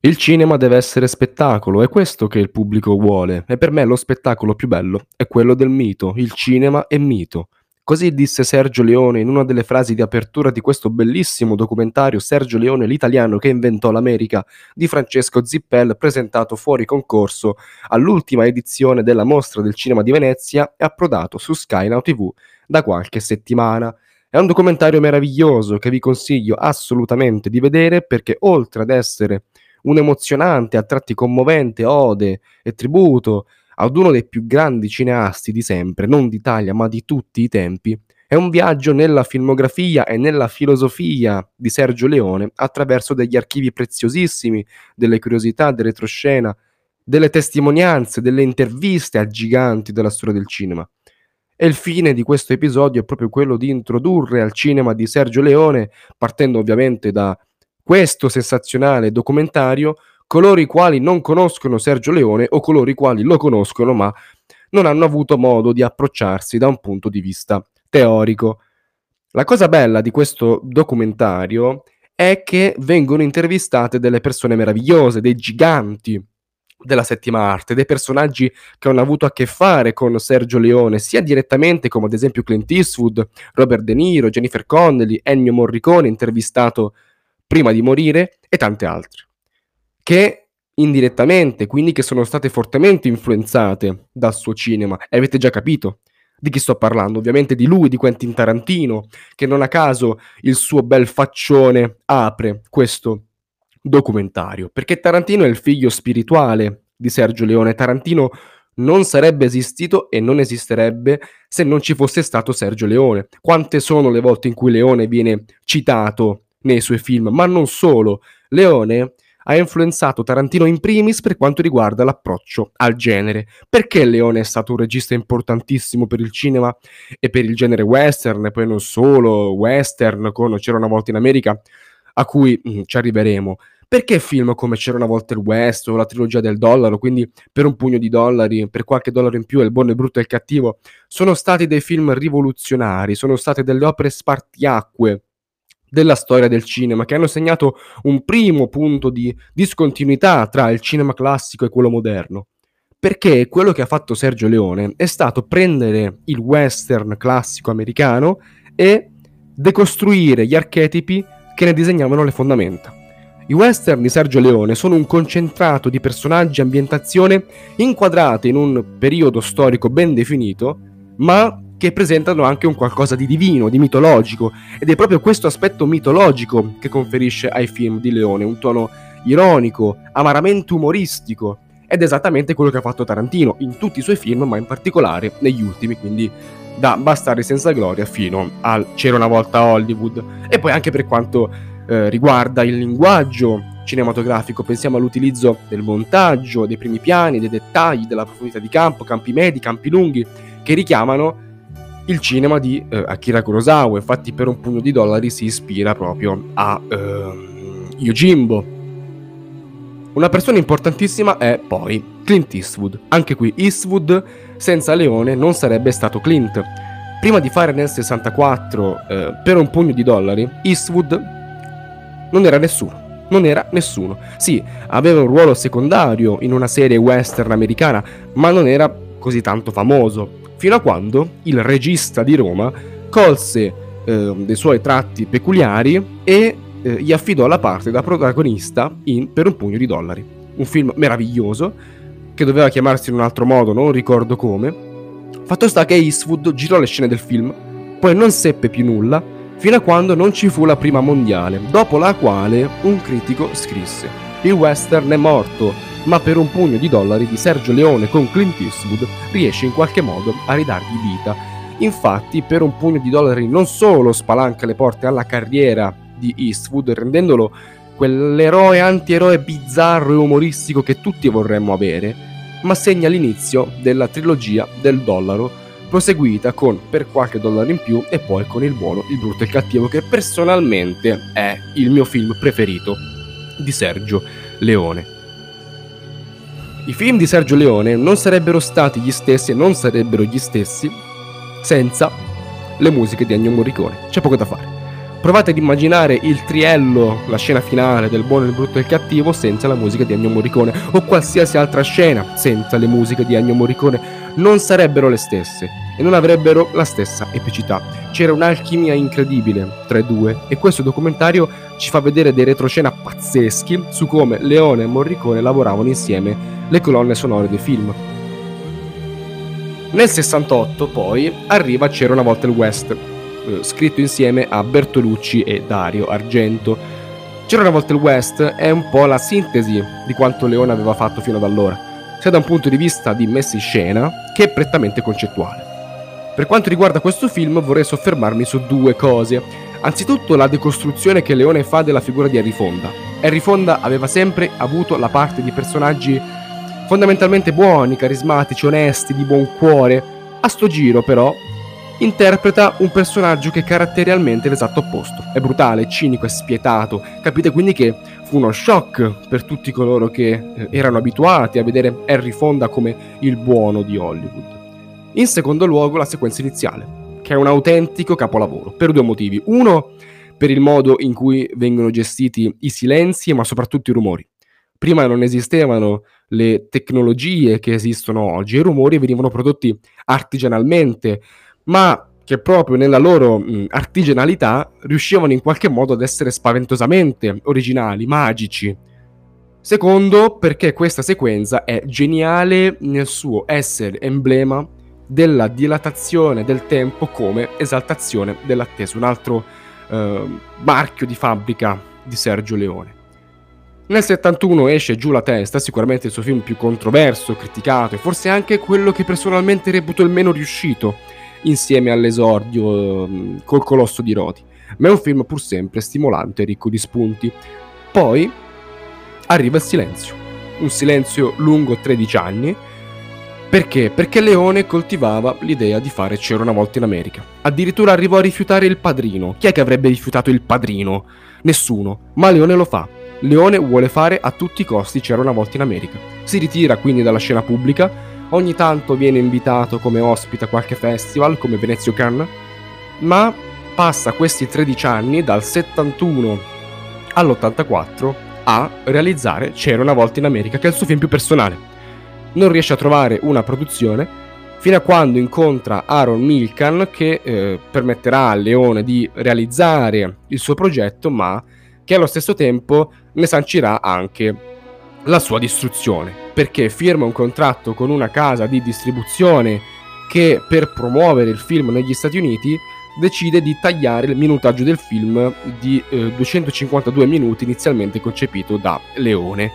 Il cinema deve essere spettacolo, è questo che il pubblico vuole, e per me lo spettacolo più bello è quello del mito, il cinema è mito. Così disse Sergio Leone in una delle frasi di apertura di questo bellissimo documentario Sergio Leone l'italiano che inventò l'America di Francesco Zippel presentato fuori concorso all'ultima edizione della Mostra del Cinema di Venezia e approdato su Sky Now TV da qualche settimana. È un documentario meraviglioso che vi consiglio assolutamente di vedere perché oltre ad essere un'emozionante, a tratti commovente ode e tributo ad uno dei più grandi cineasti di sempre, non d'Italia ma di tutti i tempi, è un viaggio nella filmografia e nella filosofia di Sergio Leone attraverso degli archivi preziosissimi, delle curiosità, delle retroscena, delle testimonianze, delle interviste a giganti della storia del cinema. E il fine di questo episodio è proprio quello di introdurre al cinema di Sergio Leone, partendo ovviamente da questo sensazionale documentario coloro i quali non conoscono Sergio Leone o coloro i quali lo conoscono ma non hanno avuto modo di approcciarsi da un punto di vista teorico. La cosa bella di questo documentario è che vengono intervistate delle persone meravigliose, dei giganti della settima arte, dei personaggi che hanno avuto a che fare con Sergio Leone, sia direttamente come ad esempio Clint Eastwood, Robert De Niro, Jennifer Connelly, Ennio Morricone, intervistato prima di morire, e tante altre, che indirettamente, quindi che sono state fortemente influenzate dal suo cinema. E avete già capito di chi sto parlando, ovviamente di lui, di Quentin Tarantino, che non a caso il suo bel faccione apre questo documentario, perché Tarantino è il figlio spirituale di Sergio Leone. Tarantino non sarebbe esistito e non esisterebbe se non ci fosse stato Sergio Leone. Quante sono le volte in cui Leone viene citato nei suoi film, ma non solo. Leone ha influenzato Tarantino in primis per quanto riguarda l'approccio al genere. Perché Leone è stato un regista importantissimo per il cinema e per il genere western, e poi non solo western, con C'era una volta in America, a cui mh, mm, ci arriveremo. Perché film come C'era una volta il West o la trilogia del dollaro, quindi per un pugno di dollari, per qualche dollaro in più, il buono, il brutto e il cattivo, sono stati dei film rivoluzionari, sono state delle opere spartiacque della storia del cinema, che hanno segnato un primo punto di discontinuità tra il cinema classico e quello moderno. Perché quello che ha fatto Sergio Leone è stato prendere il western classico americano e decostruire gli archetipi che ne disegnavano le fondamenta. I western di Sergio Leone sono un concentrato di personaggi e ambientazione inquadrate in un periodo storico ben definito, ma che presentano anche un qualcosa di divino, di mitologico, ed è proprio questo aspetto mitologico che conferisce ai film di Leone un tono ironico, amaramente umoristico, ed è esattamente quello che ha fatto Tarantino in tutti i suoi film, ma in particolare negli ultimi, quindi da Bastardi senza gloria fino al C'era una volta Hollywood, e poi anche per quanto eh, riguarda il linguaggio cinematografico, pensiamo all'utilizzo del montaggio, dei primi piani, dei dettagli, della profondità di campo, campi medi, campi lunghi, che richiamano il cinema di eh, Akira Kurosawa. Infatti, per un pugno di dollari si ispira proprio a eh, Yojimbo. Una persona importantissima è poi Clint Eastwood. Anche qui Eastwood senza Leone non sarebbe stato Clint. Prima di fare nel 64 eh, per un pugno di dollari, Eastwood non era nessuno. Non era nessuno. Sì, aveva un ruolo secondario in una serie western americana, ma non era così tanto famoso fino a quando il regista di Roma colse eh, dei suoi tratti peculiari e eh, gli affidò la parte da protagonista in Per un pugno di dollari. Un film meraviglioso che doveva chiamarsi in un altro modo, non ricordo come. Fatto sta che Eastwood girò le scene del film, poi non seppe più nulla fino a quando non ci fu la prima mondiale, dopo la quale un critico scrisse: Il western è morto, ma per un pugno di dollari di Sergio Leone con Clint Eastwood riesce in qualche modo a ridargli vita. Infatti, per un pugno di dollari non solo spalanca le porte alla carriera di Eastwood, rendendolo quell'eroe antieroe bizzarro e umoristico che tutti vorremmo avere, ma segna l'inizio della trilogia del dollaro, proseguita con Per qualche dollaro in più e poi con Il buono, il brutto e il cattivo, che personalmente è il mio film preferito di Sergio Leone. I film di Sergio Leone non sarebbero stati gli stessi e non sarebbero gli stessi senza le musiche di Ennio Morricone. C'è poco da fare. Provate ad immaginare il triello, la scena finale del buono, il brutto e il cattivo senza la musica di Ennio Morricone o qualsiasi altra scena senza le musiche di Ennio Morricone non sarebbero le stesse e non avrebbero la stessa epicità. C'era un'alchimia incredibile tra i due e questo documentario ci fa vedere dei retroscena pazzeschi su come Leone e Morricone lavoravano insieme le colonne sonore dei film. Nel 68 poi arriva C'era una volta il West, eh, scritto insieme a Bertolucci e Dario Argento. C'era una volta il West è un po' la sintesi di quanto Leone aveva fatto fino ad allora, sia da un punto di vista di messa in scena che prettamente concettuale. Per quanto riguarda questo film vorrei soffermarmi su due cose. Anzitutto la decostruzione che Leone fa della figura di Harry Fonda. Harry Fonda aveva sempre avuto la parte di personaggi fondamentalmente buoni, carismatici, onesti, di buon cuore. A sto giro però interpreta un personaggio che è caratterialmente l'esatto opposto. È brutale, cinico e spietato. Capite quindi che fu uno shock per tutti coloro che eh, erano abituati a vedere Harry Fonda come il buono di Hollywood. In secondo luogo la sequenza iniziale, che è un autentico capolavoro, per due motivi. Uno, per il modo in cui vengono gestiti i silenzi, ma soprattutto i rumori. Prima non esistevano le tecnologie che esistono oggi, i rumori venivano prodotti artigianalmente, ma che proprio nella loro mh, artigianalità riuscivano in qualche modo ad essere spaventosamente originali, magici. Secondo, perché questa sequenza è geniale nel suo essere emblema della dilatazione del tempo come esaltazione dell'attesa, un altro eh, marchio di fabbrica di Sergio Leone. Nel 71 esce Giù la testa, sicuramente il suo film più controverso, criticato e forse anche quello che personalmente reputo il meno riuscito insieme all'esordio um, col Colosso di Rodi, ma è un film pur sempre stimolante e ricco di spunti. Poi arriva il silenzio, un silenzio lungo 13 anni. Perché? Perché Leone coltivava l'idea di fare C'era una volta in America. Addirittura arrivò a rifiutare il padrino. Chi è che avrebbe rifiutato il padrino? Nessuno. Ma Leone lo fa. Leone vuole fare a tutti i costi C'era una volta in America. Si ritira quindi dalla scena pubblica, ogni tanto viene invitato come ospite a qualche festival come Venezio Cannes, ma passa questi 13 anni, dal 71 all'84, a realizzare C'era una volta in America, che è il suo film più personale. Non riesce a trovare una produzione fino a quando incontra Aaron Milkan che eh, permetterà a Leone di realizzare il suo progetto, ma che allo stesso tempo ne sancirà anche la sua distruzione, perché firma un contratto con una casa di distribuzione che per promuovere il film negli Stati Uniti decide di tagliare il minutaggio del film di eh, 252 minuti inizialmente concepito da Leone,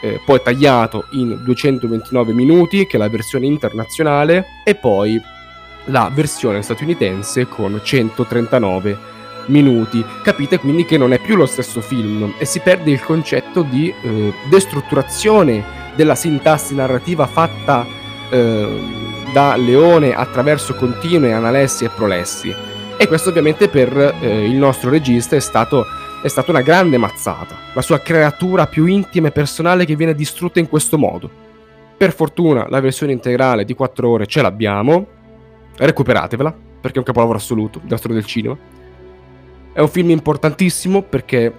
eh, poi tagliato in 229 minuti, che è la versione internazionale, e poi la versione statunitense con 139 minuti. Capite quindi che non è più lo stesso film e si perde il concetto di eh, destrutturazione della sintassi narrativa fatta eh, da Leone attraverso continue analessi e prolessi. E questo ovviamente per eh, il nostro regista è stato è stata una grande mazzata, la sua creatura più intima e personale che viene distrutta in questo modo. Per fortuna la versione integrale di 4 ore ce l'abbiamo, recuperatevela, perché è un capolavoro assoluto della storia del cinema. È un film importantissimo perché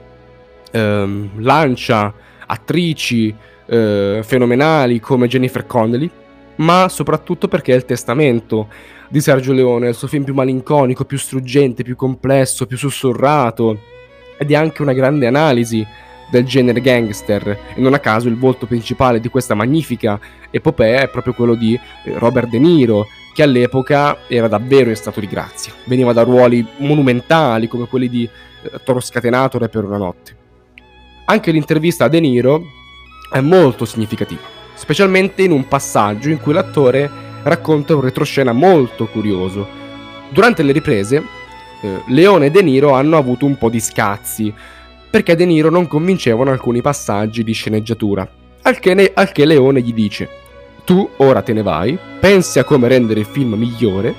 ehm, lancia attrici eh, fenomenali come Jennifer Connelly, ma soprattutto perché è il testamento di Sergio Leone, il suo film più malinconico, più struggente, più complesso, più sussurrato, ed è anche una grande analisi del genere gangster. E non a caso il volto principale di questa magnifica epopea è proprio quello di eh, Robert De Niro che all'epoca era davvero in stato di grazia. Veniva da ruoli monumentali come quelli di eh, Toro Scatenato Re per una notte. Anche l'intervista a De Niro è molto significativa specialmente in un passaggio in cui l'attore racconta un retroscena molto curioso. Durante le riprese eh, Leone e De Niro hanno avuto un po' di scazzi, perché De Niro non convincevano alcuni passaggi di sceneggiatura, al che, ne- al che Leone gli dice tu ora te ne vai, pensi a come rendere il film migliore,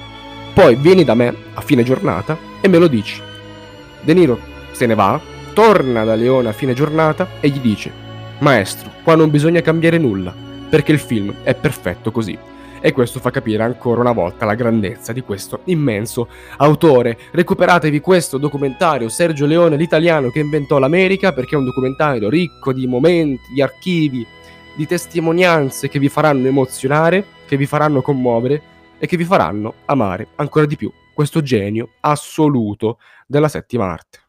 poi vieni da me a fine giornata e me lo dici. De Niro se ne va, torna da Leone a fine giornata e gli dice Maestro, qua non bisogna cambiare nulla, perché il film è perfetto così. E questo fa capire ancora una volta la grandezza di questo immenso autore. Recuperatevi questo documentario Sergio Leone, l'italiano che inventò l'America, perché è un documentario ricco di momenti, di archivi, di testimonianze che vi faranno emozionare, che vi faranno commuovere e che vi faranno amare ancora di più questo genio assoluto della settima arte.